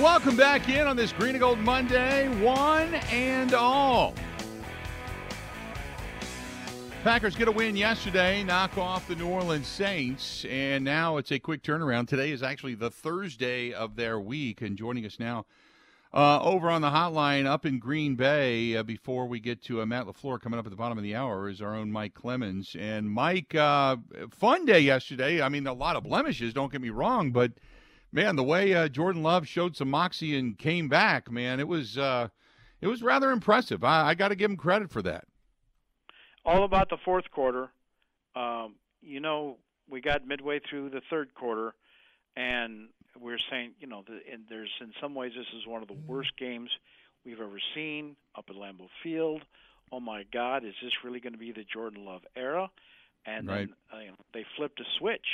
Welcome back in on this Green and Gold Monday, one and all. Packers get a win yesterday, knock off the New Orleans Saints, and now it's a quick turnaround. Today is actually the Thursday of their week, and joining us now uh, over on the hotline up in Green Bay, uh, before we get to uh, Matt LaFleur coming up at the bottom of the hour, is our own Mike Clemens. And Mike, uh, fun day yesterday. I mean, a lot of blemishes, don't get me wrong, but man, the way uh, Jordan Love showed some moxie and came back, man, it was uh, it was rather impressive. I, I got to give him credit for that all about the fourth quarter. Um, you know, we got midway through the third quarter, and we're saying, you know, the, and there's in some ways this is one of the worst games we've ever seen up at Lambeau Field. Oh my God, is this really going to be the Jordan Love era? And right. then uh, you know, they flipped a switch,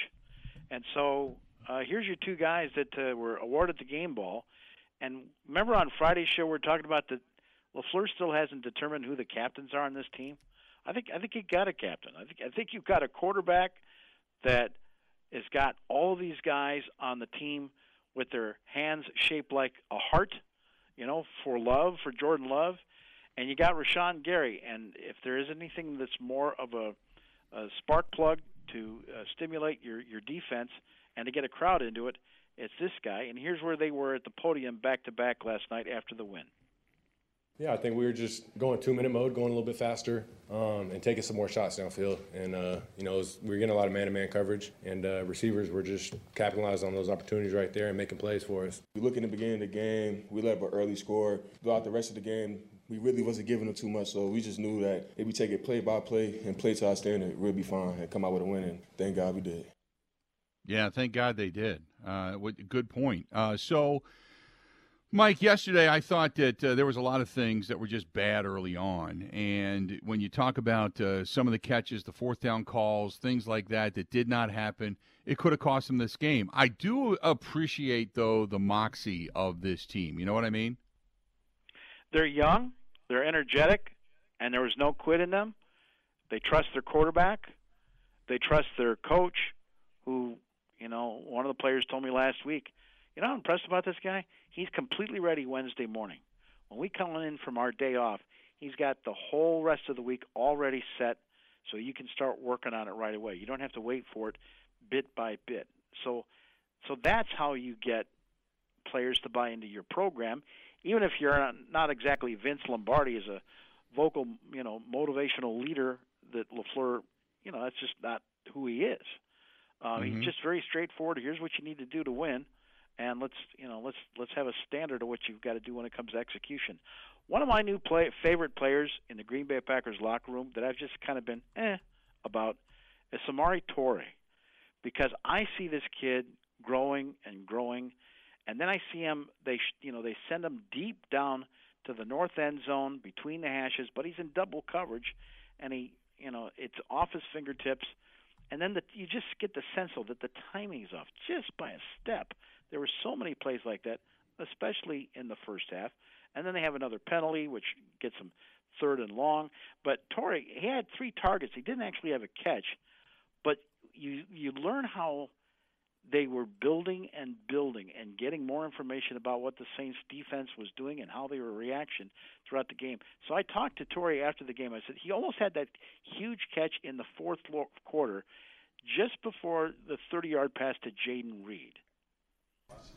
and so uh, here's your two guys that uh, were awarded the game ball. And remember on Friday's show we are talking about that LaFleur still hasn't determined who the captains are on this team. I think I think you got a captain. I think I think you've got a quarterback that has got all these guys on the team with their hands shaped like a heart, you know, for love, for Jordan Love, and you got Rashan Gary. And if there is anything that's more of a, a spark plug to uh, stimulate your your defense and to get a crowd into it, it's this guy. And here's where they were at the podium back to back last night after the win. Yeah, I think we were just going two minute mode, going a little bit faster, um, and taking some more shots downfield. And uh, you know, was, we were getting a lot of man to man coverage, and uh, receivers were just capitalizing on those opportunities right there and making plays for us. We look in the beginning of the game, we let up an early score. Throughout the rest of the game, we really wasn't giving them too much, so we just knew that if we take it play by play and play to our standard, we'll be fine and come out with a win. And thank God we did. Yeah, thank God they did. Uh, good point. Uh, so Mike, yesterday I thought that uh, there was a lot of things that were just bad early on, and when you talk about uh, some of the catches, the fourth down calls, things like that that did not happen, it could have cost them this game. I do appreciate though the moxie of this team. You know what I mean? They're young, they're energetic, and there was no quit in them. They trust their quarterback, they trust their coach, who you know one of the players told me last week. You know, I'm impressed about this guy He's completely ready Wednesday morning. When we come in from our day off, he's got the whole rest of the week already set so you can start working on it right away. You don't have to wait for it bit by bit. So so that's how you get players to buy into your program even if you're not exactly Vince Lombardi as a vocal, you know, motivational leader that LaFleur, you know, that's just not who he is. Uh, mm-hmm. He's just very straightforward. Here's what you need to do to win and let's you know let's let's have a standard of what you've got to do when it comes to execution. One of my new play, favorite players in the Green Bay Packers locker room that I've just kind of been eh about is Samori Toure, because I see this kid growing and growing, and then I see him. They you know they send him deep down to the north end zone between the hashes, but he's in double coverage, and he you know it's off his fingertips, and then the, you just get the sense of that the timing's off just by a step. There were so many plays like that, especially in the first half. And then they have another penalty, which gets them third and long. But Toure, he had three targets. He didn't actually have a catch, but you you learn how they were building and building and getting more information about what the Saints defense was doing and how they were reaction throughout the game. So I talked to Toure after the game. I said he almost had that huge catch in the fourth quarter, just before the 30-yard pass to Jayden Reed.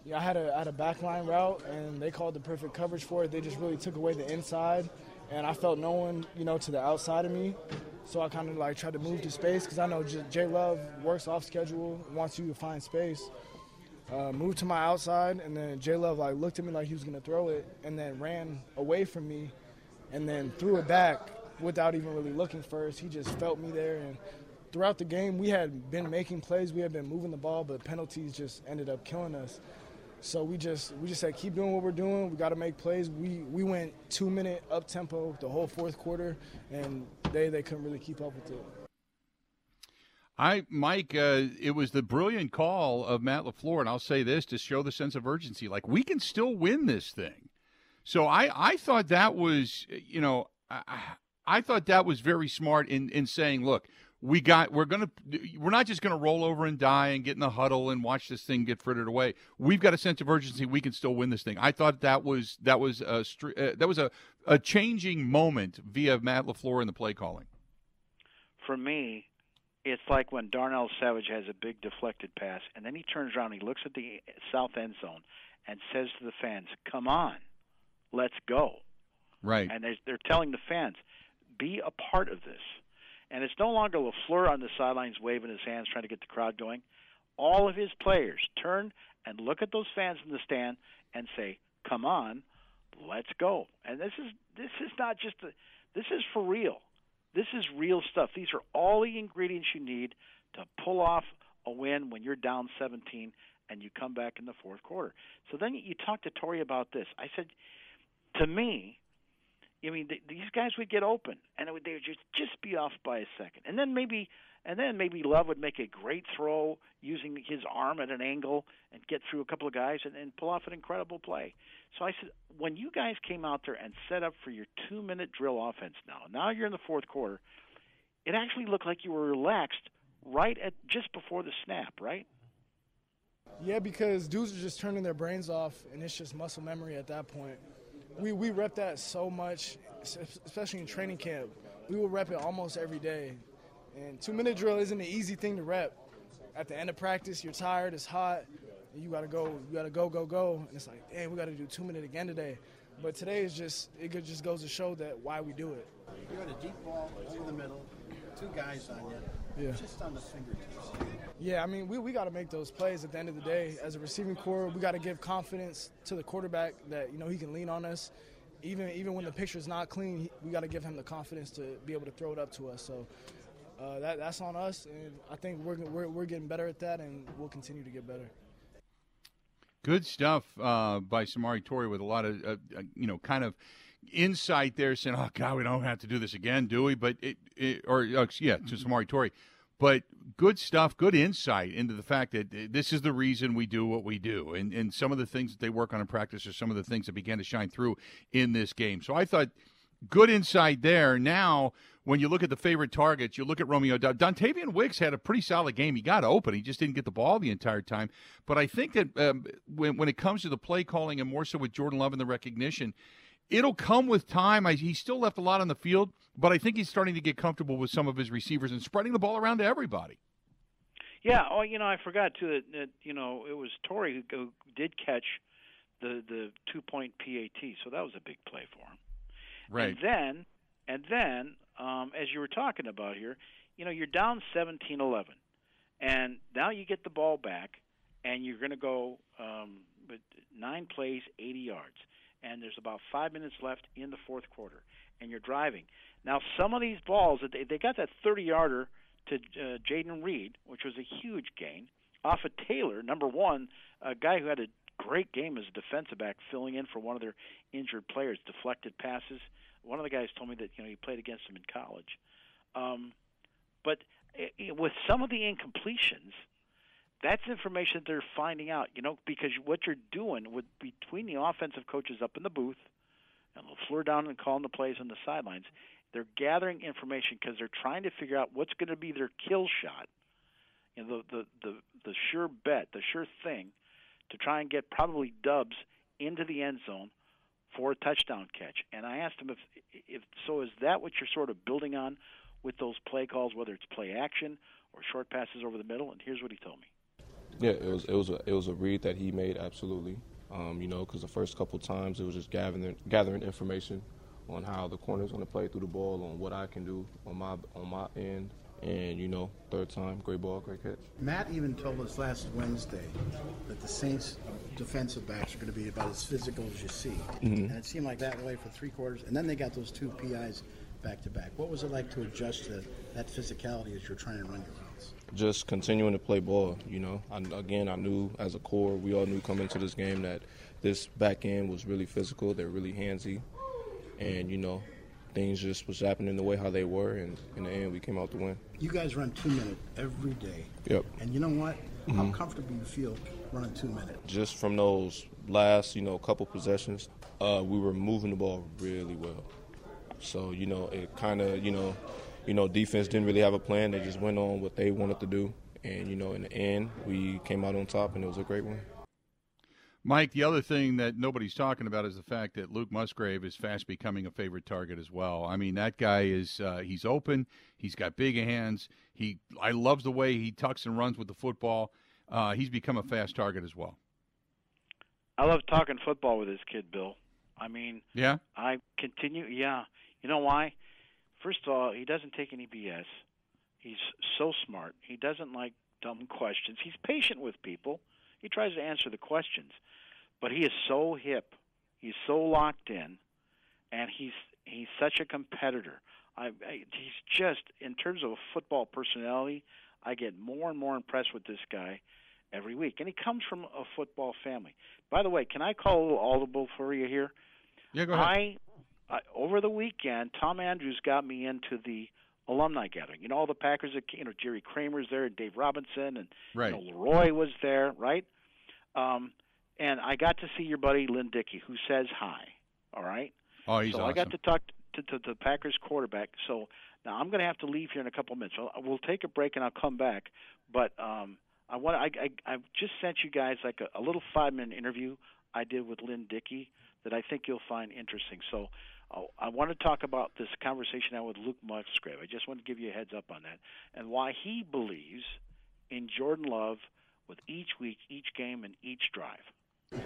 Yeah, I had a I had a backline route, and they called the perfect coverage for it. They just really took away the inside, and I felt no one, you know, to the outside of me. So I kind of like tried to move to space because I know Jay Love works off schedule, wants you to find space. Uh, moved to my outside, and then Jay Love like looked at me like he was gonna throw it, and then ran away from me, and then threw it back without even really looking first. He just felt me there, and throughout the game, we had been making plays, we had been moving the ball, but penalties just ended up killing us. So we just we just said keep doing what we're doing. We got to make plays. We we went two minute up tempo the whole fourth quarter, and they they couldn't really keep up with it. I, Mike, uh, it was the brilliant call of Matt LaFleur, and I'll say this to show the sense of urgency. Like we can still win this thing. So I, I thought that was, you know, I, I thought that was very smart in in saying, look, we got we're gonna we're not just gonna roll over and die and get in the huddle and watch this thing get frittered away. We've got a sense of urgency. We can still win this thing. I thought that was that was a uh, that was a, a changing moment via Matt LaFleur and the play calling. For me, it's like when Darnell Savage has a big deflected pass, and then he turns around, he looks at the south end zone, and says to the fans, "Come on, let's go." Right. And they're, they're telling the fans, "Be a part of this." And it's no longer LaFleur on the sidelines waving his hands, trying to get the crowd going. All of his players turn and look at those fans in the stand and say, "Come on, let's go." And this is this is not just a, this is for real. This is real stuff. These are all the ingredients you need to pull off a win when you're down 17 and you come back in the fourth quarter. So then you talk to Toure about this. I said, to me, I mean, th- these guys would get open, and it would, they would just just be off by a second, and then maybe, and then maybe Love would make a great throw using his arm at an angle and get through a couple of guys and, and pull off an incredible play. So I said, when you guys came out there and set up for your two-minute drill offense, now, now you're in the fourth quarter, it actually looked like you were relaxed right at just before the snap, right? Yeah, because dudes are just turning their brains off, and it's just muscle memory at that point we, we rep that so much, especially in training camp. We will rep it almost every day. And two minute drill isn't an easy thing to rep. At the end of practice, you're tired, it's hot, and you gotta go, you gotta go, go, go. And it's like, damn, we gotta do two minute again today. But today is just, it just goes to show that why we do it. You got a deep ball over the middle, two guys on you, yeah. just on the fingertips. Yeah, I mean, we, we got to make those plays at the end of the day. As a receiving corps, we got to give confidence to the quarterback that, you know, he can lean on us. Even even when the picture's not clean, we got to give him the confidence to be able to throw it up to us. So uh, that, that's on us, and I think we're, we're, we're getting better at that, and we'll continue to get better. Good stuff uh, by Samori Toure with a lot of, uh, uh, you know, kind of insight there saying, oh, God, we don't have to do this again, do we? But it, it or, uh, yeah, to Samori Toure but good stuff, good insight into the fact that this is the reason we do what we do. And, and some of the things that they work on in practice are some of the things that began to shine through in this game. So I thought good insight there. Now, when you look at the favorite targets, you look at Romeo. Dontayvion Wicks had a pretty solid game. He got open. He just didn't get the ball the entire time. But I think that um, when, when it comes to the play calling and more so with Jordan Love and the recognition – it'll come with time. I, he still left a lot on the field, but I think he's starting to get comfortable with some of his receivers and spreading the ball around to everybody. Yeah. Oh, you know, I forgot too that, that you know it was Toure who, did catch the the two point PAT, so that was a big play for him. Right. And then, and then, um, as you were talking about here, you know, you're down 17-11, and now you get the ball back, and you're going to go um, with nine plays, 80 yards and there's about five minutes left in the fourth quarter, and you're driving. Now, some of these balls, they, they got that 30 yarder to uh, Jayden Reed, which was a huge gain, off of Taylor, number one, a guy who had a great game as a defensive back, filling in for one of their injured players, deflected passes. One of the guys told me that you know he played against him in college. Um, but it, eh, it, with some of the incompletions, that's information they're finding out, you know, because what you're doing with between the offensive coaches up in the booth and LaFleur down and calling the plays on the sidelines, they're gathering information because they're trying to figure out what's going to be their kill shot, you know, the, the the the sure bet, the sure thing, to try and get probably Doubs into the end zone for a touchdown catch. And I asked him if if so is that what you're sort of building on with those play calls, whether it's play action or short passes over the middle? And here's what he told me. Yeah, it was it was a, it was a read that he made absolutely. Um, you know, because the first couple times it was just gathering gathering information on how the corner's going to play through the ball, on what I can do on my on my end, and you know, third time, great ball, great catch. Matt even told us last Wednesday that the Saints defensive backs are going to be about as physical as you see, mm-hmm. and it seemed like that way for three quarters, and then they got those two PIs back to back. What was it like to adjust to that physicality as you're trying to run your? Just continuing to play ball. You know, I, again, I knew as a core, we all knew coming into this game that this back end was really physical. They're really handsy, and you know, things just was happening the way how they were, and in the end, we came out to win. You guys run two minute every day. Yep. And you know what? Mm-hmm. How comfortable you feel running two minute? Just from those last, you know, couple possessions, uh, we were moving the ball really well. So you know, it kind of you know you know, defense didn't really have a plan. They just went on what they wanted to do. And, you know, in the end, we came out on top, and it was a great win. Mike, the other thing that nobody's talking about is the fact that Luke Musgrave is fast becoming a favorite target as well. I mean, that guy is uh, he's open, he's got big hands. He I love the way he tucks and runs with the football. Uh, he's become a fast target as well. I love talking football with this kid, Bill. I mean, yeah, I continue. Yeah, you know why? First of all, he doesn't take any BS. He's so smart. He doesn't like dumb questions. He's patient with people. He tries to answer the questions but he is so hip, he's so locked in, and he's he's such a competitor. I, I he's just in terms of a football personality, I get more and more impressed with this guy every week, and he comes from a football family. By the way, can I call a little audible for you here? Yeah, go ahead. I, I over the weekend, Tom Andrews got me into the alumni gathering. You know, all the Packers, you know, Jerry Kramer's there, and Dave Robinson, and right. you know, Leroy was there, right? Um, and I got to see your buddy Lynn Dickey, who says hi. All right. Oh, he's so awesome. I got to talk to, to, to the Packers quarterback. So now I'm going to have to leave here in a couple minutes. So we'll take a break and I'll come back. But um, I want I, I I've just sent you guys like a, a little five minute interview I did with Lynn Dickey that I think you'll find interesting. So uh, I want to talk about this conversation I had with Luke Musgrave. I just want to give you a heads up on that and why he believes in Jordan Love with each week, each game, and each drive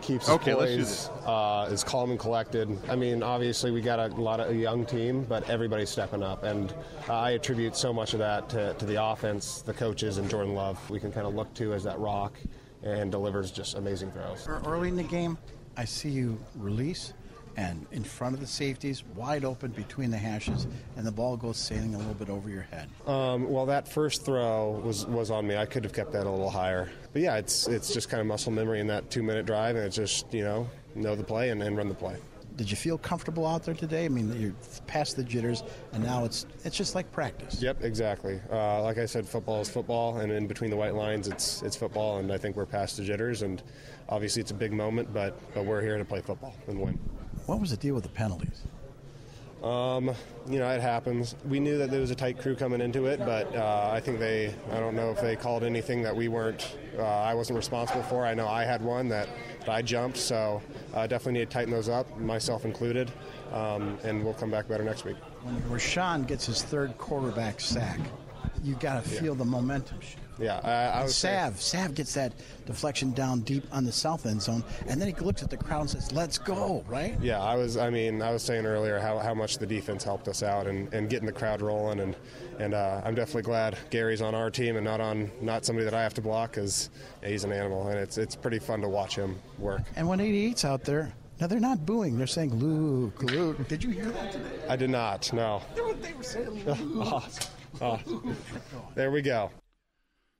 keeps okay, poise, uh, is calm and collected. I mean, obviously we got a lot of a young team, but everybody's stepping up, and uh, I attribute so much of that to, to the offense, the coaches, and Jordan Love. We can kind of look to as that rock, and delivers just amazing throws. Early in the game, I see you release and in front of the safeties, wide open between the hashes, and the ball goes sailing a little bit over your head. Um, well, that first throw was was on me. I could have kept that a little higher, but yeah, it's it's just kind of muscle memory in that two minute drive, and it's just you know know the play and, and run the play. Did you feel comfortable out there today? I mean, you're past the jitters, and now it's it's just like practice. Yep, exactly. Uh, like I said, football is football, and in between the white lines, it's it's football, and I think we're past the jitters, and obviously it's a big moment, but but we're here to play football and win. What was the deal with the penalties? Um, you know, it happens. We knew that there was a tight crew coming into it, but uh, I think they, I don't know if they called anything that we weren't, uh, I wasn't responsible for. I know I had one that, that I jumped, so uh, definitely need to tighten those up, myself included, um, and we'll come back better next week. When Rashan gets his third quarterback sack, you got to feel yeah. the momentum shift. Yeah, I, I was Sav. Sav gets that deflection down deep on the south end zone, and then he looks at the crowd and says, "Let's go!" Right? Yeah, I was. I mean, I was saying earlier how, how much the defense helped us out and, and getting the crowd rolling, and and uh, I'm definitely glad Gary's on our team and not on not somebody that I have to block because he's an animal, and it's it's pretty fun to watch him work. And when 88's out there, now they're not booing; they're saying Luke, Luke. Did you hear that today? I did not. No. They were saying Luke. oh, oh. There we go.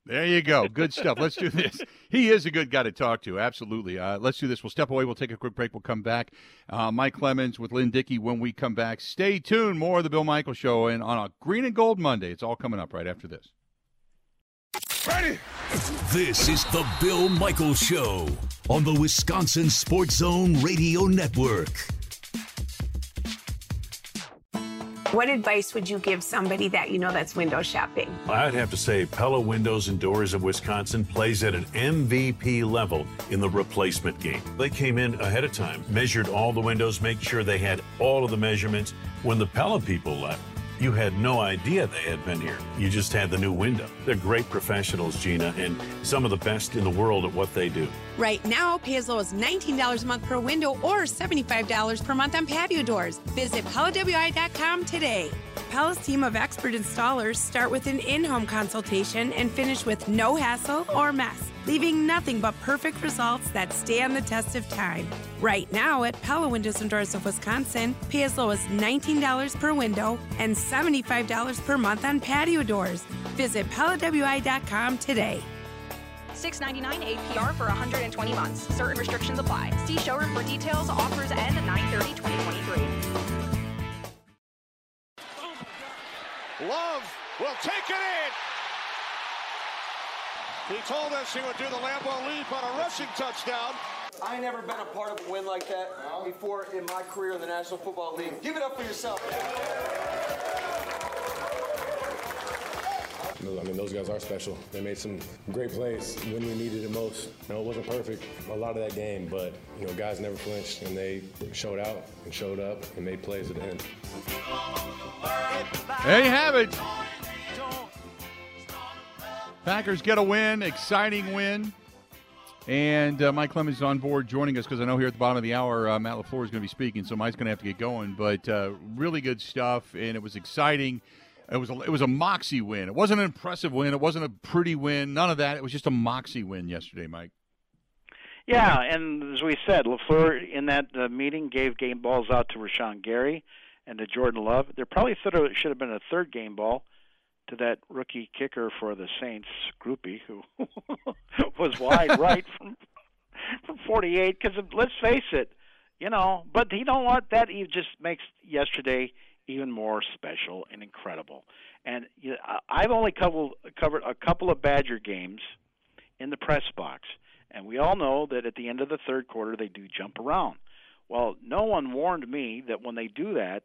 There you go. Good stuff. Let's do this. He is a good guy to talk to. Absolutely. Uh, let's do this. We'll step away. We'll take a quick break. We'll come back. Uh, Mike Clemens with Lynn Dickey when we come back. Stay tuned. More of the Bill Michael Show and on a Green and Gold Monday. It's all coming up right after this. Ready? This is the Bill Michael Show on the Wisconsin Sports Zone Radio Network. What advice would you give somebody that you know that's window shopping? I'd have to say Pella Windows and Doors of Wisconsin plays at an MVP level in the replacement game. They came in ahead of time, measured all the windows, make sure they had all of the measurements. When the Pella people left, you had no idea they had been here. You just had the new window. They're great professionals, Gina, and some of the best in the world at what they do. Right now, pay as low as $19 a month per window or $75 per month on patio doors. Visit PellaWI.com today. Pella's team of expert installers start with an in home consultation and finish with no hassle or mess, leaving nothing but perfect results that stand the test of time. Right now at Pella Windows and Doors of Wisconsin, pay as low as $19 per window and $75 per month on patio doors. Visit PellaWI.com today. $6.99 APR for 120 months. Certain restrictions apply. See showroom for details. Offers end 9 2023 Love will take it in. He told us he would do the Lambeau leap on a rushing touchdown. I ain't never been a part of a win like that before in my career in the National Football League. Give it up for yourself. I mean, those guys are special. They made some great plays when we needed it most. You know, it wasn't perfect a lot of that game, but you know, guys never flinched and they showed out and showed up and made plays at the end. There you have it. Packers get a win, exciting win. And uh, Mike Clemens is on board joining us because I know here at the bottom of the hour, uh, Matt LaFleur is going to be speaking, so Mike's going to have to get going. But uh, really good stuff, and it was exciting. It was a, it was a moxie win. It wasn't an impressive win. It wasn't a pretty win. None of that. It was just a moxie win yesterday, Mike. Yeah, and as we said, LaFleur in that uh, meeting gave game balls out to Rashan Gary and to Jordan Love. There probably should have been a third game ball to that rookie kicker for the Saints, Grupe, who was wide right from from 48. Because let's face it, you know. But you know what? That just makes yesterday even more special and incredible. And you know, I've only covered covered a couple of Badger games in the press box, and we all know that at the end of the third quarter they do jump around. Well, no one warned me that when they do that,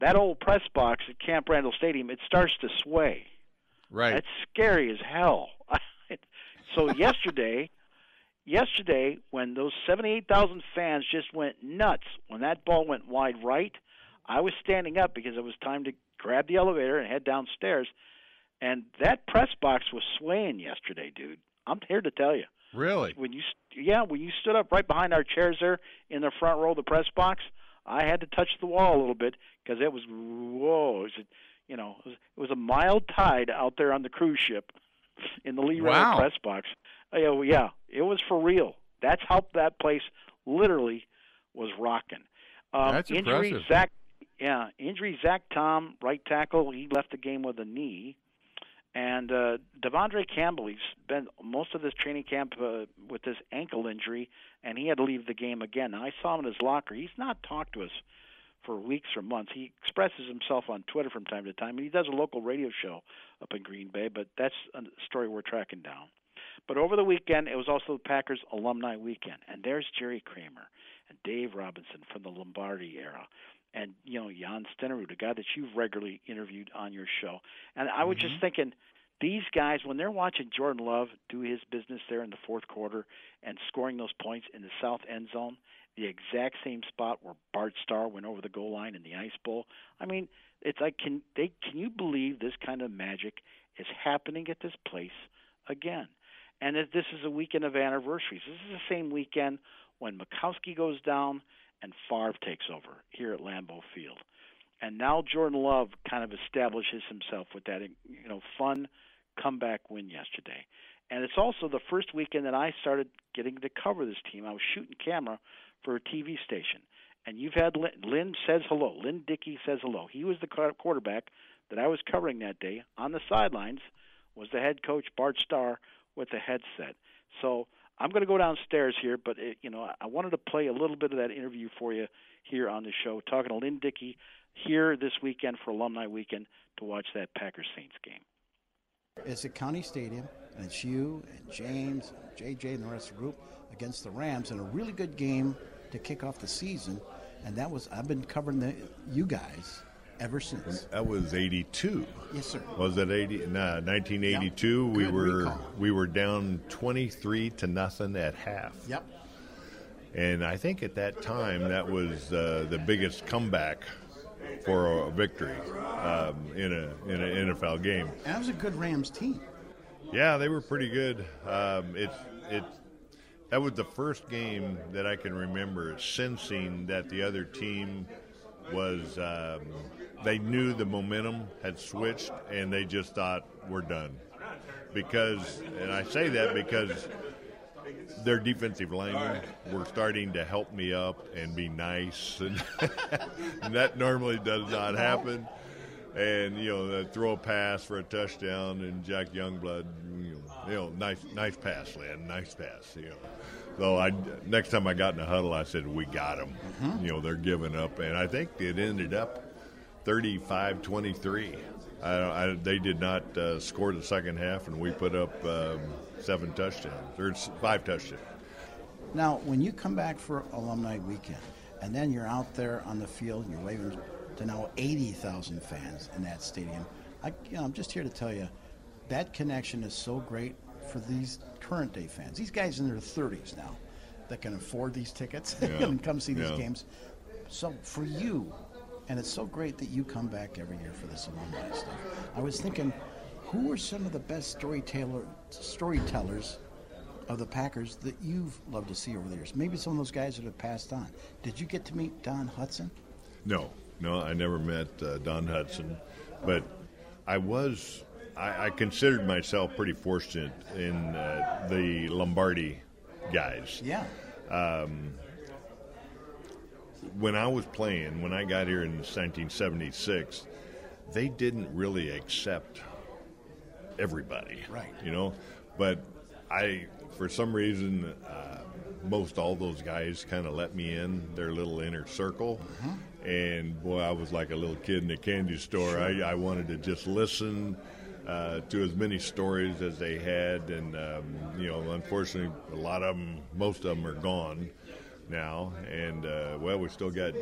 that old press box at Camp Randall Stadium, it starts to sway. Right. That's scary as hell. so yesterday, yesterday when those 78,000 fans just went nuts when that ball went wide right, I was standing up because it was time to grab the elevator and head downstairs, and that press box was swaying yesterday, dude. I'm here to tell you. Really? When you yeah, when you stood up right behind our chairs there in the front row of the press box, I had to touch the wall a little bit because it was whoa, it was, you know, it was, it was a mild tide out there on the cruise ship in the Lee wow. press box. Oh, yeah, it was for real. That's how that place literally was rocking. Um, That's injury, impressive. Zach, yeah, injury. Zach Tom, right tackle. He left the game with a knee. And uh, De'Vondre Campbell, he's been most of this training camp uh, with this ankle injury, and he had to leave the game again. Now, I saw him in his locker. He's not talked to us for weeks or months. He expresses himself on Twitter from time to time, and he does a local radio show up in Green Bay, but that's a story we're tracking down. But over the weekend, it was also the Packers alumni weekend, and there's Jerry Kramer and Dave Robinson from the Lombardi era, and you know Jan Stenerud, a guy that you've regularly interviewed on your show. And I was Mm-hmm. just thinking, these guys when they're watching Jordan Love do his business there in the fourth quarter and scoring those points in the south end zone, the exact same spot where Bart Starr went over the goal line in the Ice Bowl. I mean, it's like can they can you believe this kind of magic is happening at this place again? And this is a weekend of anniversaries. This is the same weekend when Majkowski goes down and Favre takes over here at Lambeau Field. And now Jordan Love kind of establishes himself with that you know fun comeback win yesterday. And it's also the first weekend that I started getting to cover this team. I was shooting camera for a TV station. And you've had Lynn, Lynn says hello. Lynn Dickey says hello. He was the quarterback that I was covering that day. On the sidelines was the head coach Bart Starr with the headset. So I'm going to go downstairs here, but it, you know I wanted to play a little bit of that interview for you here on the show, talking to Lynn Dickey here this weekend for Alumni Weekend to watch that Packers Saints game. It's at County Stadium, and it's you and James, and JJ, and the rest of the group against the Rams, and a really good game to kick off the season. And that was I've been covering the you guys ever since. That was '82. Yes, sir. Was it '80? Nah, 1982. we were recall. we were down 23 to nothing at half. Yep. And I think at that time that was uh, the biggest comeback for a victory um, in a in an NFL game. And that was a good Rams team. Yeah, they were pretty good. Um, it it that was the first game that I can remember sensing that the other team was um, they knew the momentum had switched and they just thought we're done. Because and I say that because their defensive linemen were starting to help me up and be nice and, and that normally does not happen. And you know throw a pass for a touchdown and Jack Youngblood you know, you know nice nice pass Lynn nice pass you know. So I next time I got in the huddle I said we got them mm-hmm. you know they're giving up and I think it ended up 35-23 I, I, they did not uh, score the second half and we put up um, seven touchdowns or five touchdowns Now, when you come back for alumni weekend, and then you're out there on the field and you're waving to now 80,000 fans in that stadium, I, you know, I'm just here to tell you, that connection is so great for these current day fans. These guys in their 30s now that can afford these tickets Yeah. and come see these Yeah. games. So for you, and it's so great that you come back every year for this alumni stuff. I was thinking, who are some of the best storyteller storytellers of the Packers that you've loved to see over the years? Maybe some of those guys that have passed on. Did you get to meet Don Hutson? No, no, I never met uh, Don Hutson, but I was. I, I considered myself pretty fortunate in uh, the Lombardi guys. Yeah. Um, when I was playing, when I got here in 1976, they didn't really accept everybody. Right. You know, but I, for some reason, uh, most all those guys kind of let me in their little inner circle. And boy, I was like a little kid in a candy store. I, I wanted to just listen uh, to as many stories as they had. And, um, you know, unfortunately, a lot of them, most of them are gone now. And, uh, well, we still got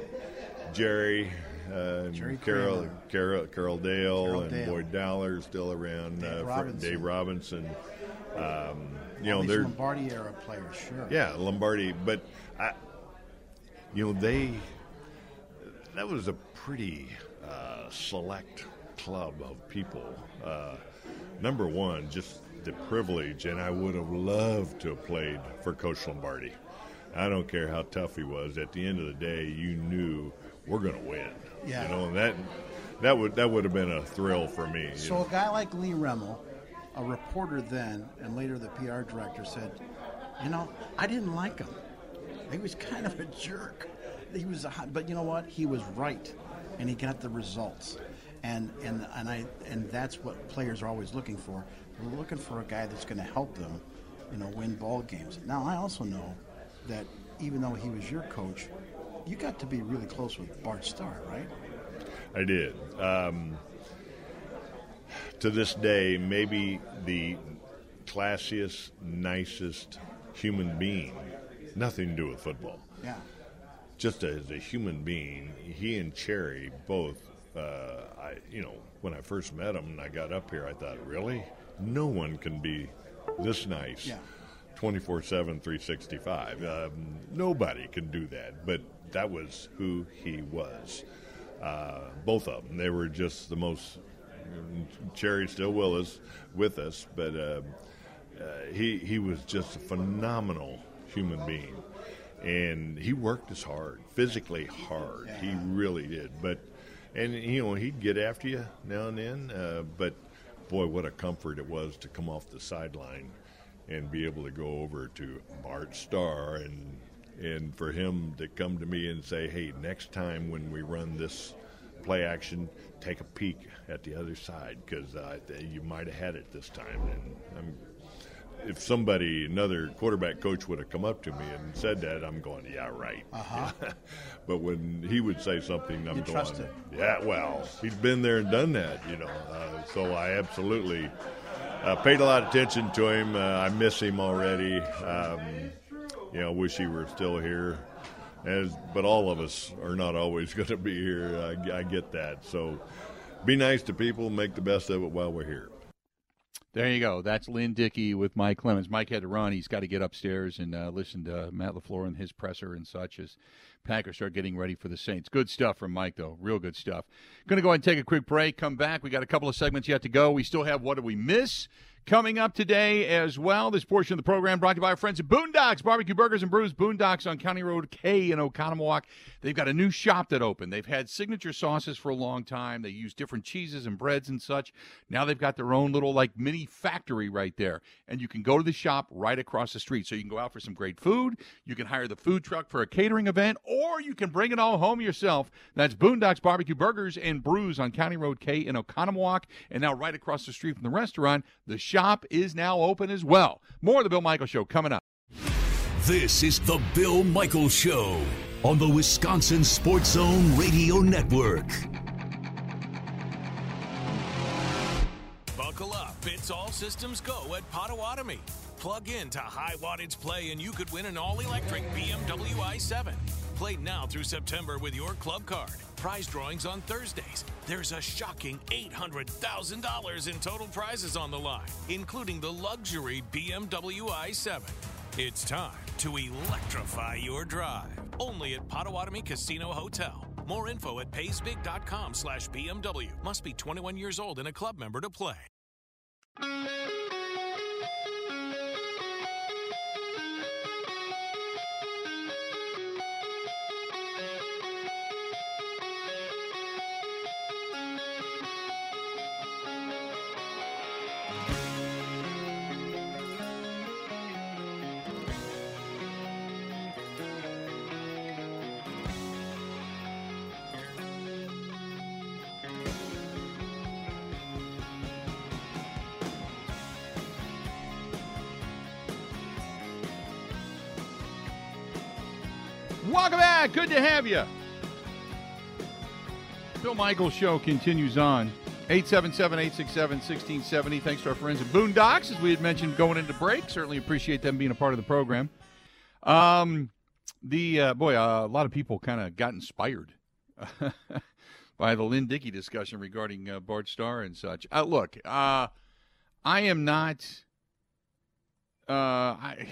Jerry. Uh, Jerry Carol. Carol, Carroll Dale, Carol and Dale. Boyd Dowler still around. Dave uh, Robinson. Dave Robinson. Um, you know, they're Lombardi era players, sure. yeah, Lombardi. But I, you know, they that was a pretty uh, select club of people. Uh, number one, just the privilege, and I would have loved to have played for Coach Lombardi. I don't care how tough he was. At the end of the day, you knew we're going to win. Yeah. You know, and that that would that would have been a thrill for me. So know. a guy like Lee Remmel, a reporter then, and later the PR director said, "You know, I didn't like him. He was kind of a jerk. He was, a, hot- but you know what? He was right, and he got the results. And and and I and that's what players are always looking for. They're looking for a guy that's going to help them, you know, win ball games. Now I also know that even though he was your coach, you got to be really close with Bart Starr, right? I did. Um, to this day, maybe the classiest, nicest human being. Nothing to do with football. Yeah. Just as a human being, he and Cherry both. Uh, I, you know, when I first met him and I got up here, I thought, really, no one can be this nice. Yeah. 24 7, 365. Um, nobody can do that, but that was who he was. Uh, both of them. They were just the most. Cherry still with us, with us, but uh, uh, he he was just a phenomenal human being, and he worked as hard, physically hard. He really did. But and you know he'd get after you now and then, uh, but boy, what a comfort it was to come off the sideline and be able to go over to Bart Starr and and for him to come to me and say, "Hey, next time when we run this play action, take a peek at the other side because uh, you might have had it this time." And I'm, if somebody, another quarterback coach, would have come up to me and said that, I'm going, "Yeah, right." Uh-huh. but when he would say something, I'm You going. "Yeah, well, he's been there and done that," you know. Uh, so I absolutely uh, paid a lot of attention to him. Uh, I miss him already. Um, you know, wish he were still here. As, but all of us are not always going to be here. I, I get that. So be nice to people, make the best of it while we're here. There you go. That's Lynn Dickey with Mike Clemens. Mike had to run. He's got to get upstairs and uh, listen to Matt LaFleur and his presser and such as Packers start getting ready for the Saints. Good stuff from Mike, though. Real good stuff. Going to go ahead and take a quick break. Come back. We got a couple of segments yet to go. We still have What do We Miss? Coming up today as well. This portion of the program brought to you by our friends at Boondocks Barbecue Burgers and Brews. Boondocks on County Road K in Oconomowoc. They've got a new shop that opened. They've had signature sauces for a long time. They use different cheeses and breads and such. Now they've got their own little like mini factory right there, and you can go to the shop right across the street. So you can go out for some great food. You can hire the food truck for a catering event, or you can bring it all home yourself. That's Boondocks Barbecue Burgers and Brews on County Road K in Oconomowoc, and now right across the street from the restaurant. The shop is now open as well. More of the Bill Michael Show coming up. This is the Bill Michael Show on the Wisconsin Sports Zone Radio Network. Buckle up. It's all systems go at Potawatomi. Plug in to high wattage play and you could win an all electric BMW i7. Play now through September with your club card. Prize drawings on Thursdays. There's a shocking $800,000 in total prizes on the line, including the luxury BMW i7. It's time to electrify your drive. Only at Potawatomi Casino Hotel. More info at paysbig.com slash BMW. Must be 21 years old and a club member to play. Back. Good to have you. Bill Michaels Show continues on. 877-867-1670. Thanks to our friends at Boondocks, as we had mentioned going into break. Certainly appreciate them being a part of the program. Um, the uh, boy, uh, a lot of people kind of got inspired by the Lynn Dickey discussion regarding uh, Bart Starr and such. Uh, look, uh, I am not. Uh, I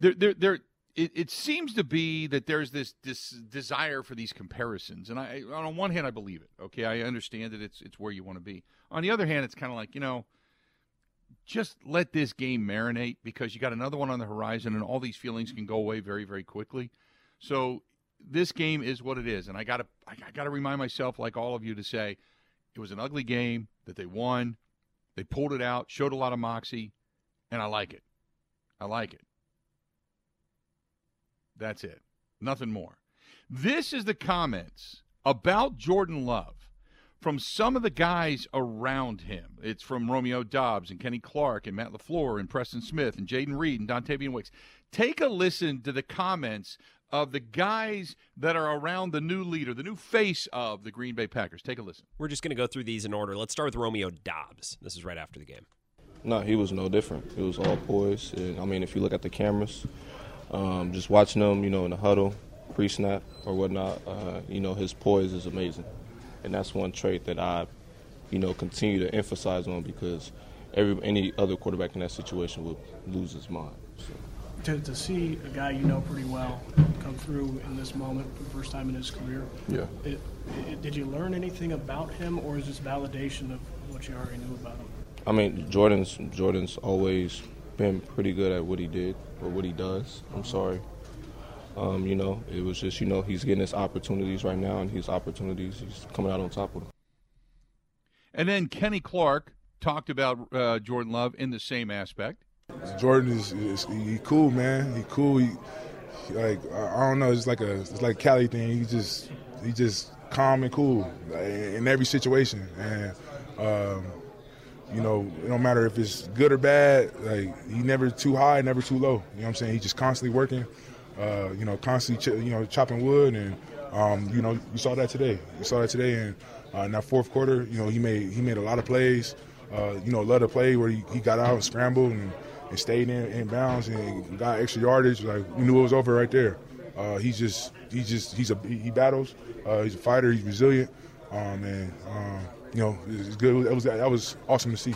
there, there, there. It, it seems to be that there's this this desire for these comparisons, and I on one hand I believe it. Okay, I understand that it's it's where you want to be. On the other hand, it's kind of like you know, just let this game marinate because you got another one on the horizon, and all these feelings can go away very very quickly. So this game is what it is, and I got to I got to remind myself, like all of you, to say it was an ugly game that they won. They pulled it out, showed a lot of moxie, and I like it. I like it. That's it. Nothing more. This is the comments about Jordan Love from some of the guys around him. It's from Romeo Doubs and Kenny Clark and Matt LaFleur and Preston Smith and Jayden Reed and Dontayvion Wicks. Take a listen to the comments of the guys that are around the new leader, the new face of the Green Bay Packers. Take a listen. We're just going to go through these in order. Let's start with Romeo Doubs. This is right after the game. No, he was no different. It was all poise. And, I mean, if you look at the cameras, um, just watching him, you know, in the huddle, pre-snap or whatnot, uh, you know, his poise is amazing, and that's one trait that I, you know, continue to emphasize on because every any other quarterback in that situation would lose his mind. So. To, to see a guy you know pretty well come through in this moment for the first time in his career, Yeah. it, it, did you learn anything about him, or is this validation of what you already knew about him? I mean, Jordan's Jordan's always been pretty good at what he did or what he does. I'm sorry. Um, you know, it was just you know he's getting his opportunities right now, and his opportunities he's coming out on top of them. And then Kenny Clark talked about uh, Jordan Love in the same aspect. Jordan is, is he cool, man. He cool. He, he like I I don't know. It's like a it's like a Cali thing. He just he just calm and cool like, in every situation, and um, you know it don't matter if it's good or bad. Like he never too high, never too low. You know what I'm saying? He's just constantly working. Uh, you know, constantly ch- you know chopping wood, and um, you know you saw that today. You saw that today, and uh, in that fourth quarter, you know he made he made a lot of plays. Uh, you know, love to play where he, he got out and scrambled and, and stayed in, in bounds and got extra yardage. Like we knew it was over right there. Uh, he's just he just he's a he battles. Uh, he's a fighter. He's resilient. Um, and um, you know, it's good. It was that was awesome to see.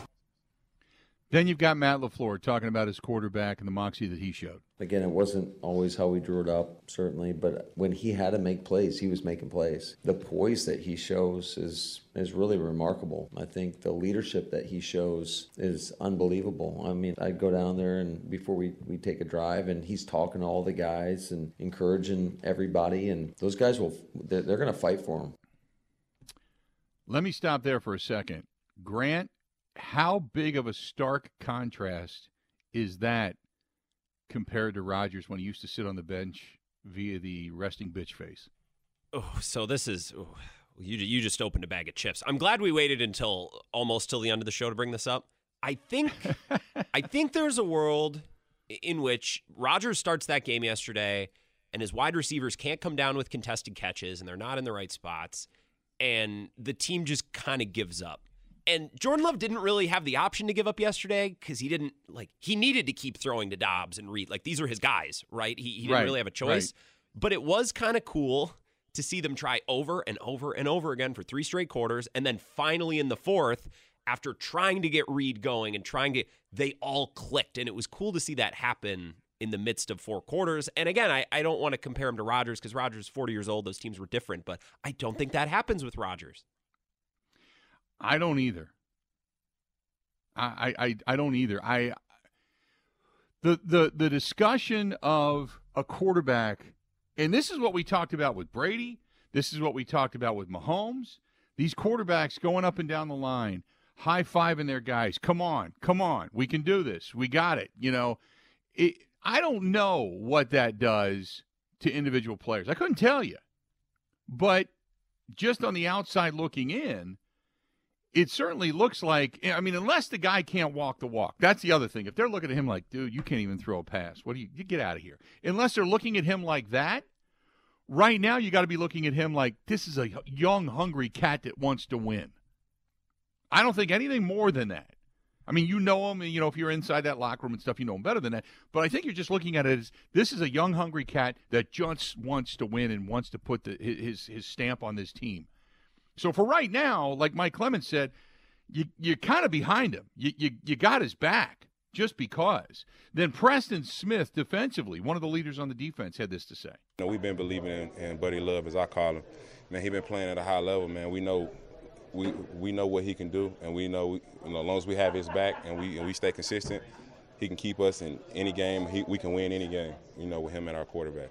Then you've got Matt LaFleur talking about his quarterback and the moxie that he showed. Again, it wasn't always how we drew it up, certainly, but when he had to make plays, he was making plays. The poise that he shows is is really remarkable. I think the leadership that he shows is unbelievable. I mean, I'd go down there and before we, we take a drive, and he's talking to all the guys and encouraging everybody, and those guys will they're, they're going to fight for him. Let me stop there for a second. Grant, how big of a stark contrast is that compared to Rodgers when he used to sit on the bench via the resting bitch face? Oh, so this is oh, you. You just opened a bag of chips. I'm glad we waited until almost till the end of the show to bring this up. I think, I think there's a world in which Rodgers starts that game yesterday, and his wide receivers can't come down with contested catches, and they're not in the right spots, and the team just kind of gives up. And Jordan Love didn't really have the option to give up yesterday because he didn't like he needed to keep throwing to Doubs and Reed. Like these are his guys, right? He, he didn't Right, really have a choice. right. But it was kind of cool to see them try over and over and over again for three straight quarters. And then finally in the fourth, after trying to get Reed going and trying to, they all clicked. And it was cool to see that happen in the midst of four quarters. And again, I, I don't want to compare him to Rodgers because Rodgers is 40 years old. Those teams were different, but I don't think that happens with Rodgers. I don't either. I, I, I don't either. I the the the discussion of a quarterback, and this is what we talked about with Brady. This is what we talked about with Mahomes. These quarterbacks going up and down the line, high fiving their guys. Come on, come on, we can do this. We got it. You know, it, I don't know what that does to individual players. I couldn't tell you, but just on the outside looking in, it certainly looks like I mean, unless the guy can't walk the walk. That's the other thing. If they're looking at him like, dude, you can't even throw a pass. What do you, you get out of here? Unless they're looking at him like that, right now you got to be looking at him like this is a young, hungry cat that wants to win. I don't think anything more than that. I mean, you know him, you know if you're inside that locker room and stuff, you know him better than that. But I think you're just looking at it as this is a young, hungry cat that just wants to win and wants to put the, his his stamp on this team. So for right now, like Mike Clemens said, you you're kind of behind him. You, you you got his back just because. Then Preston Smith defensively, one of the leaders on the defense, had this to say. You know, we've been believing in, in Buddy Love, as I call him. Man, he's been playing at a high level. Man, we know we we know what he can do, and we know, you know as long as we have his back and we and we stay consistent, he can keep us in any game. He, we can win any game. You know, with him at our quarterback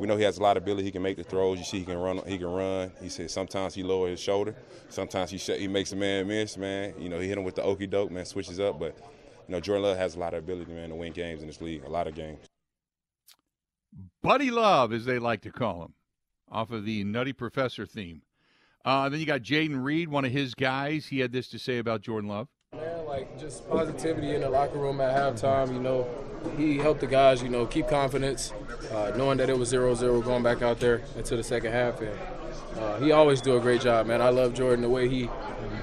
we know he has a lot of ability. He can make the throws. You see, he can run. He can run. He said sometimes he lower his shoulder. Sometimes he sh- he makes a man miss. Man, you know, he hit him with the okey doke. Man, switches up. But you know, Jordan Love has a lot of ability, man, to win games in this league. A lot of games. Buddy Love, as they like to call him, off of the Nutty Professor theme. Uh, then you got Jayden Reed, one of his guys. He had this to say about Jordan Love. Man, like just positivity in the locker room at halftime. You know, he helped the guys, you know, keep confidence, uh, knowing that it was 0-0 going back out there into the second half. And uh, he always do a great job, man. I love Jordan the way he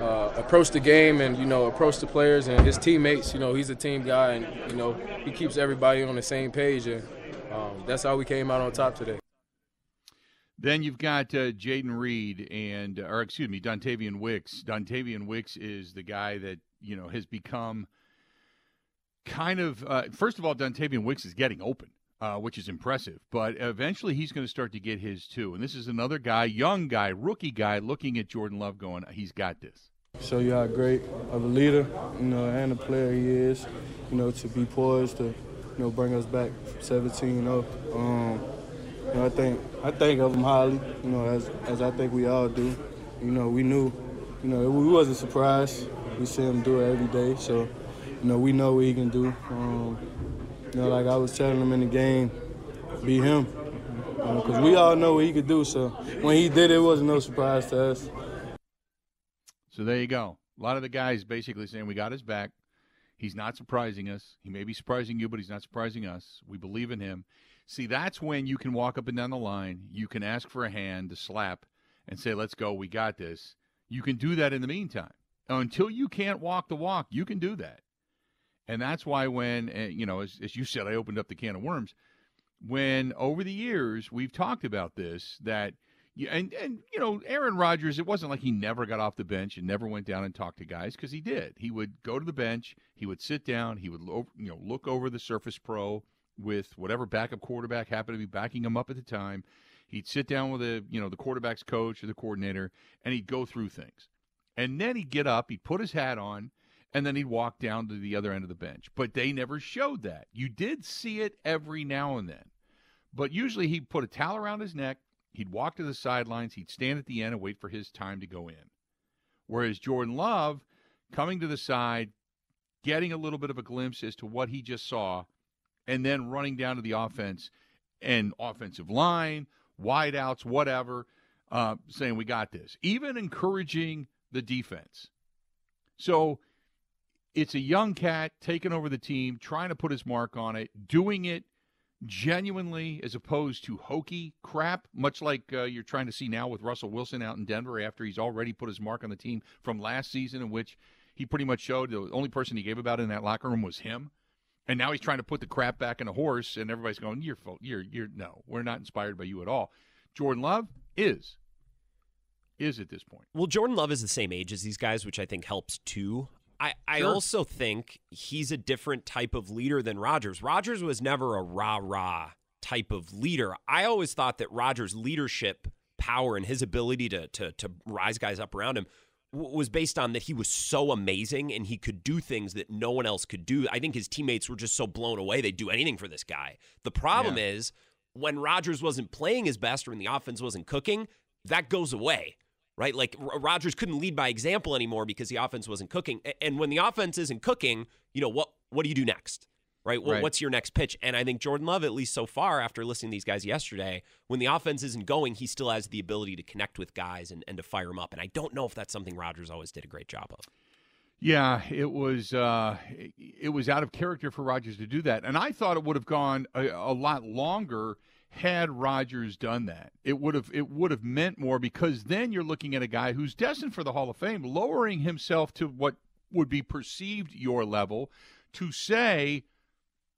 uh, approached the game and you know approached the players and his teammates. You know, he's a team guy, and you know he keeps everybody on the same page, and um, that's how we came out on top today. Then you've got uh, Jayden Reed and, or excuse me, Dontayvion Wicks. Dontayvion Wicks is the guy that you know has become kind of uh, first of all, Dontayvion Wicks is getting open, uh, which is impressive. But eventually, he's going to start to get his too. And this is another guy, young guy, rookie guy, looking at Jordan Love, going, "He's got this." Show you how great of a leader, you know, and a player he is. You know, to be poised to, you know, bring us back 17 up. Um, you know, I think I think of him highly. You know, as as I think we all do. You know, we knew. You know, we wasn't surprised. We see him do it every day. So you know, we know what he can do. Um, you know, like I was telling him in the game, be him. Because we all know what he could do. So when he did it wasn't no surprise to us. So there you go. A lot of the guys basically saying we got his back. He's not surprising us. He may be surprising you, but he's not surprising us. We believe in him. See, that's when you can walk up and down the line. You can ask for a hand to slap and say, let's go. We got this. You can do that in the meantime. Until you can't walk the walk, you can do that. And that's why when, uh, you know, as, as you said, I opened up the can of worms. When over the years we've talked about this, that, and, and, you know, Aaron Rodgers, it wasn't like he never got off the bench and never went down and talked to guys because he did. He would go to the bench, he would sit down, he would, you know, look over the Surface Pro with whatever backup quarterback happened to be backing him up at the time. He'd sit down with the, you know, the quarterback's coach or the coordinator, and he'd go through things. And then he'd get up, he'd put his hat on, and then he'd walk down to the other end of the bench. But they never showed that. You did see it every now and then. But usually he'd put a towel around his neck, he'd walk to the sidelines, he'd stand at the end and wait for his time to go in. Whereas Jordan Love, coming to the side, getting a little bit of a glimpse as to what he just saw, and then running down to the offense and offensive line, wideouts, whatever, uh, saying, We got this. Even encouraging the defense. So it's a young cat taking over the team, trying to put his mark on it, doing it genuinely as opposed to hokey crap, much like uh, you're trying to see now with Russell Wilson out in Denver after he's already put his mark on the team from last season, in which he pretty much showed the only person he gave about in that locker room was him. And now he's trying to put the crap back in a horse, and everybody's going, "You're, you're, you're no, we're not inspired by you at all." Jordan Love, is. Is at this point. Well, Jordan Love is the same age as these guys, which I think helps too. I, I Sure. also think he's a different type of leader than Rodgers. Rodgers was never a rah rah type of leader. I always thought that Rodgers' leadership power and his ability to to to rise guys up around him was based on that he was so amazing and he could do things that no one else could do. I think his teammates were just so blown away they'd do anything for this guy. The problem Yeah. is when Rodgers wasn't playing his best or when the offense wasn't cooking, that goes away. Right? Like R- Rodgers couldn't lead by example anymore because the offense wasn't cooking. And when the offense isn't cooking, you know, what what do you do next? Right? Well, Right. What's your next pitch? And I think Jordan Love, at least so far, after listening to these guys yesterday, when the offense isn't going, he still has the ability to connect with guys and, and to fire them up. And I don't know if that's something Rodgers always did a great job of. Yeah, it was uh, it- was out of character for Rodgers to do that, and I thought it would have gone a, a lot longer had Rodgers done that. It would have it would have meant more because then you're looking at a guy who's destined for the Hall of Fame, lowering himself to what would be perceived your level to say,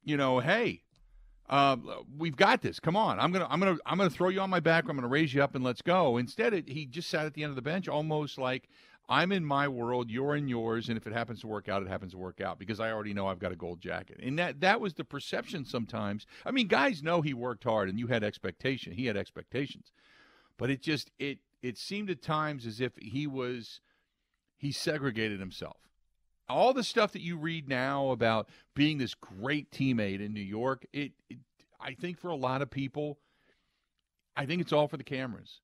you know, hey, uh, we've got this. Come on, I'm gonna, I'm gonna, I'm gonna throw you on my back. I'm gonna raise you up and let's go. Instead, it, he just sat at the end of the bench, almost like I'm in my world, you're in yours, and if it happens to work out, it happens to work out because I already know I've got a gold jacket. And that that was the perception sometimes. I mean, guys know he worked hard, and you had expectation. He had expectations, but it just it it seemed at times as if he was he segregated himself all the stuff that you read now about being this great teammate in New York, it, it I think for a lot of people, I think it's all for the cameras.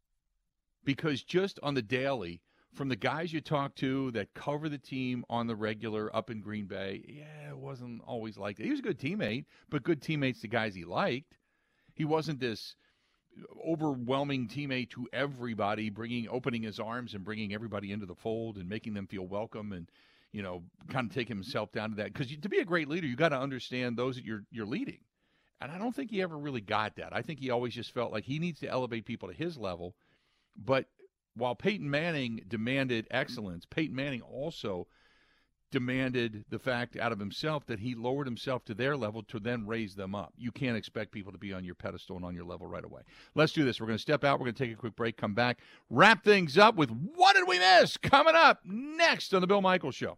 Because just on the daily, from the guys you talk to that cover the team on the regular up in Green Bay, yeah, it wasn't always like that. He was a good teammate, but good teammates to guys he liked. He wasn't this overwhelming teammate to everybody, bringing opening his arms and bringing everybody into the fold and making them feel welcome and you know kind of take himself down to that because to be a great leader you got to understand those that you're you're leading and I don't think he ever really got that. I think he always just felt like he needs to elevate people to his level. But while Peyton Manning demanded excellence, Peyton Manning also demanded the fact out of himself that he lowered himself to their level to then raise them up. You can't expect people to be on your pedestal and on your level right away. Let's do this. We're going to step out. We're going to take a quick break, come back, wrap things up with what did we miss? Coming up next on the Bill Michaels Show.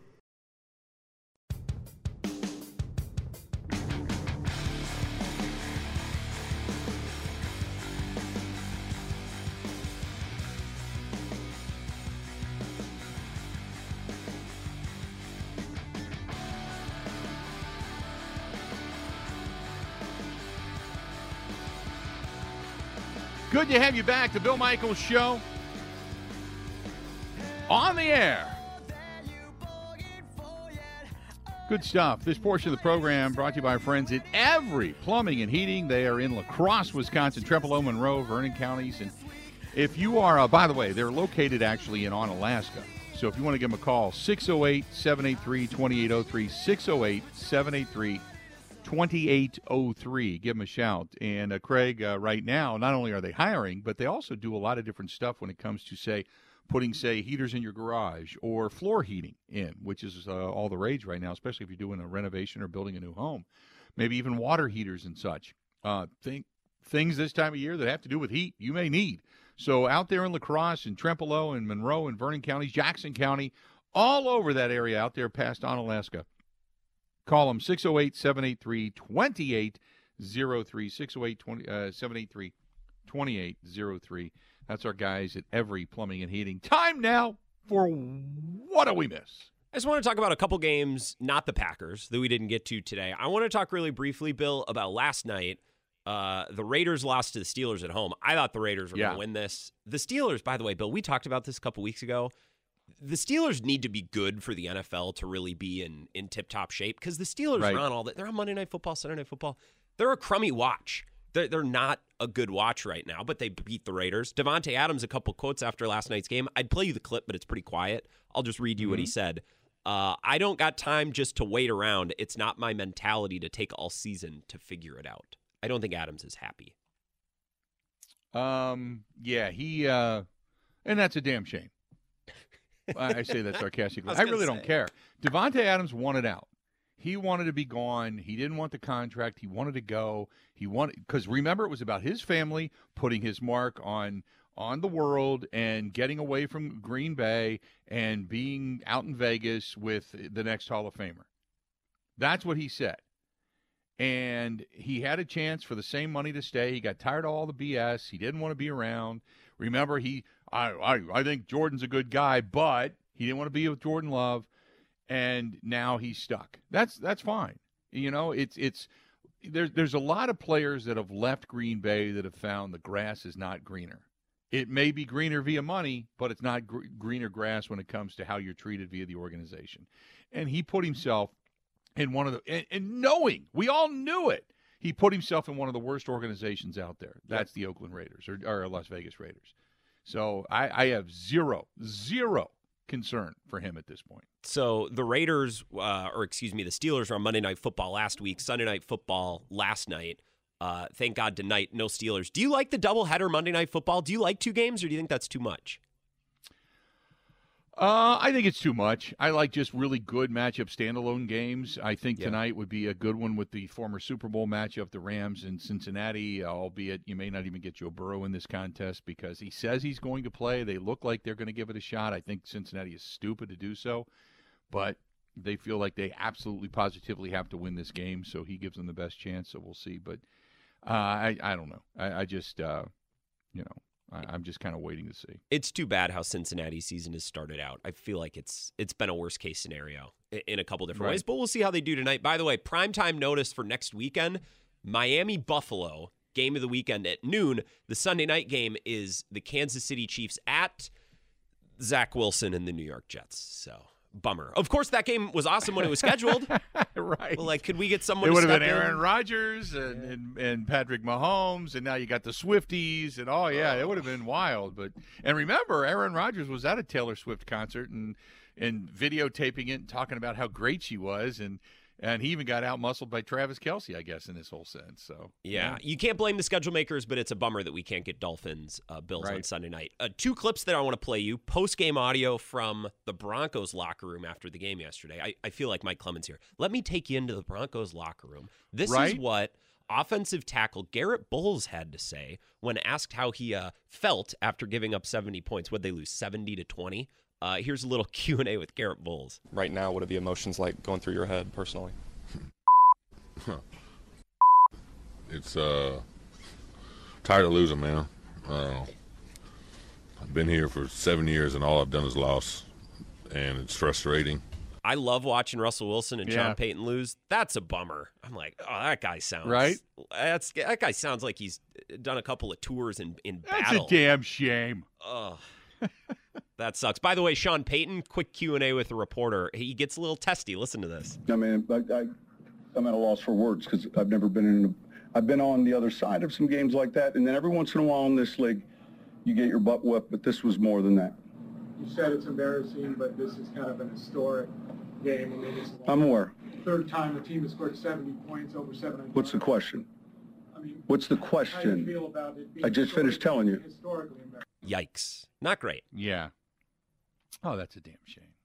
To have you back. The Bill Michaels Show on the air. Good stuff. This portion of the program brought to you by our friends at Every Plumbing and Heating. They are in La Crosse, Wisconsin, Trempealeau, Monroe, Vernon counties. And if you are, uh, by the way, they're located actually in Onalaska. So if you want to give them a call, 608 783 2803, 608 783 2803. Give them a shout. And uh, Craig, uh, right now, not only are they hiring, but they also do a lot of different stuff when it comes to, say, putting, say, heaters in your garage or floor heating in, which is uh, all the rage right now, especially if you're doing a renovation or building a new home. Maybe even water heaters and such. Uh, think things this time of year that have to do with heat you may need. So out there in La Crosse and Trempealeau and Monroe and Vernon counties, Jackson County, all over that area out there past Onalaska. Call them 608 783 2803. 608 783 2803. That's our guys at Every Plumbing and Heating. Time now for What Do We Miss? I just want to talk about a couple games, not the Packers, that we didn't get to today. I want to talk really briefly, Bill, about last night. Uh, the Raiders lost to the Steelers at home. I thought the Raiders were Yeah. going to win this. The Steelers, by the way, Bill, we talked about this a couple weeks ago. The Steelers need to be good for the NFL to really be in in tip top shape because the Steelers Right. are on all that. They're on Monday Night Football, Sunday Night Football. They're a crummy watch. They're, they're not a good watch right now, but they beat the Raiders. Davante Adams, a couple quotes after last night's game. I'd play you the clip, but it's pretty quiet. I'll just read you what he said. Uh, I don't got time just to wait around. It's not my mentality to take all season to figure it out. I don't think Adams is happy. Um, yeah, he, uh, and that's a damn shame. I say that sarcastically. I I, really don't care. Davante Adams wanted out. He wanted to be gone. He didn't want the contract. He wanted to go. He wanted because remember it was about his family putting his mark on on the world and getting away from Green Bay and being out in Vegas with the next Hall of Famer. That's what he said. And he had a chance for the same money to stay. He got tired of all the BS. He didn't want to be around. Remember, he I I, I think Jordan's a good guy, but he didn't want to be with Jordan Love, and now he's stuck. That's that's fine. You know, it's it's there's there's a lot of players that have left Green Bay that have found the grass is not greener. It may be greener via money, but it's not gr- greener grass when it comes to how you're treated via the organization. And he put himself in one of the and, and knowing we all knew it he put himself in one of the worst organizations out there that's the oakland raiders or, or las vegas raiders so I, I have zero zero concern for him at this point So the Raiders, uh, or excuse me, the Steelers are on Monday Night Football last week. Sunday Night Football last night. Uh, thank God tonight, no Steelers. Do you like the doubleheader Monday Night Football? Do you like two games, or do you think that's too much? Uh, I think it's too much. I like just really good matchup standalone games. I think Yeah. tonight would be a good one with the former Super Bowl matchup, the Rams and Cincinnati. Albeit you may not even get Joe Burrow in this contest because he says he's going to play. They look like they're going to give it a shot. I think Cincinnati is stupid to do so, but they feel like they absolutely positively have to win this game. So he gives them the best chance. So we'll see. But uh, I I don't know. I, I just uh, you know I, I'm just kind of waiting to see. It's too bad how Cincinnati's season has started out. I feel like it's it's been a worst case scenario in a couple different Right. ways, but we'll see how they do tonight. By the way, primetime notice for next weekend: Miami Buffalo game of the weekend at noon. The Sunday night game is the Kansas City Chiefs at Zach Wilson and the New York Jets. So bummer. Of course, that game was awesome when it was scheduled. right. Well, like, could we get someone? It would have been? Aaron Rodgers and, and, and Patrick Mahomes, and now you got the Swifties, and oh yeah, it would have been wild. But and remember, Aaron Rodgers was at a Taylor Swift concert and and videotaping it and talking about how great she was, and and he even got out muscled by Travis Kelce, I guess, in this whole sense. So Yeah, you can't blame the schedule makers, but it's a bummer that we can't get Dolphins uh, Bills on Sunday night. Uh, two clips that I want to play you post game audio from the Broncos locker room after the game yesterday. I, I feel like Mike Clemens here. Let me take you into the Broncos locker room. This is what offensive tackle Garett Bolles had to say when asked how he uh, felt after giving up 70 points. Would they lose 70 to 20? Uh, here's a little Q and A with Garett Bolles. Right now, what are the emotions like going through your head personally? It's uh tired of losing, man. Uh, I've been here for seven years, and all I've done is lost, and it's frustrating. I love watching Russell Wilson and Yeah. Sean Payton lose. That's a bummer. I'm like, oh, that guy sounds Right? That's that guy sounds like he's done a couple of tours in in that's battle. a damn shame. Ugh. that sucks. By the way, Sean Payton, quick Q and A with a reporter. He gets a little testy. Listen to this. I mean, I, I, I'm at a loss for words because I've never been in. A, I've been on the other side of some games like that, and then every once in a while in this league, you get your butt whipped. But this was more than that. You said it's embarrassing, but this is kind of an historic game. I mean, it's the I'm aware. third time a team has scored 70 points over 700. What's the question? I mean, What's the how do you question? feel about it being I just finished telling you. Yikes! Not great. Yeah. Oh, that's a damn shame.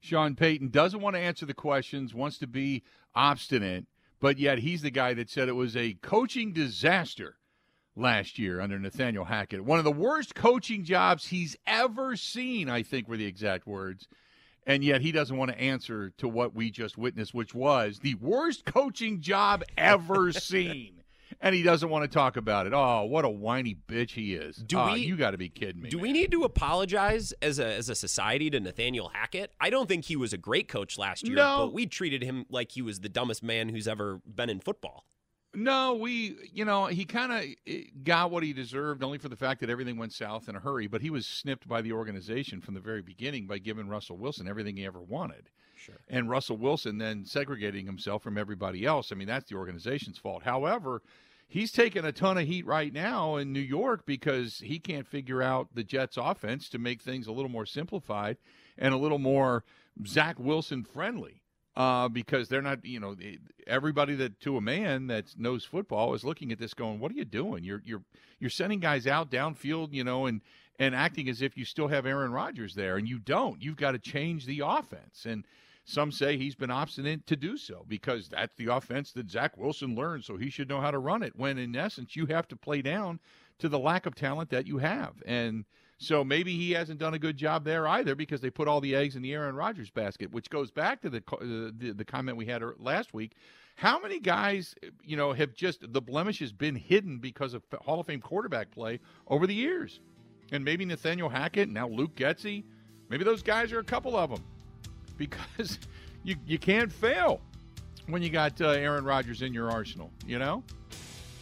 Sean Payton doesn't want to answer the questions, wants to be obstinate, but yet he's the guy that said it was a coaching disaster last year under Nathaniel Hackett. One of the worst coaching jobs he's ever seen, I think were the exact words. And yet he doesn't want to answer to what we just witnessed, which was the worst coaching job ever seen. And he doesn't want to talk about it. Oh, what a whiny bitch he is. Do Ah, we- you got to be kidding me. Do we need to apologize as a as a society to Nathaniel Hackett? I don't think he was a great coach last year, No. but we treated him like he was the dumbest man who's ever been in football. No, we, you know, he kind of got what he deserved only for the fact that everything went south in a hurry, but he was snipped by the organization from the very beginning by giving Russell Wilson everything he ever wanted. Sure. And Russell Wilson then segregating himself from everybody else. I mean, that's the organization's fault. However, he's taking a ton of heat right now in New York because he can't figure out the Jets offense to make things a little more simplified and a little more Zach Wilson friendly. uh, because they're not, you know, everybody that to a man that knows football is looking at this going, "What are you doing? You're you're you're sending guys out downfield, you know, and and acting as if you still have Aaron Rodgers there, and you don't. You've got to change the offense." And some say he's been obstinate to do so because that's the offense that Zach Wilson learned, so he should know how to run it. When in essence, you have to play down to the lack of talent that you have, and so maybe he hasn't done a good job there either because they put all the eggs in the Aaron Rodgers basket, which goes back to the uh, the, the comment we had last week. How many guys, you know, have just the blemish has been hidden because of Hall of Fame quarterback play over the years? And maybe Nathaniel Hackett, now Luke Getsy, maybe those guys are a couple of them because you you can't fail when you got uh, Aaron Rodgers in your arsenal, you know.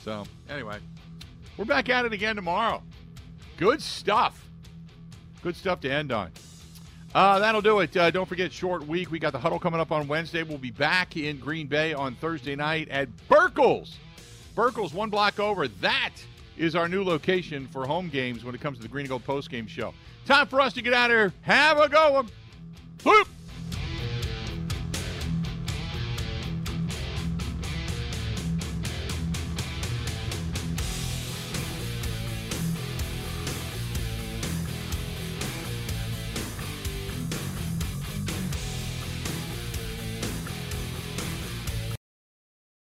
So anyway, we're back at it again tomorrow. Good stuff. Good stuff to end on. Uh, that'll do it. Uh, don't forget, short week. We got the huddle coming up on Wednesday. We'll be back in Green Bay on Thursday night at Burkles. Burkles, one block over. That is our new location for home games when it comes to the Green and Gold post game show. Time for us to get out of here. Have a go one.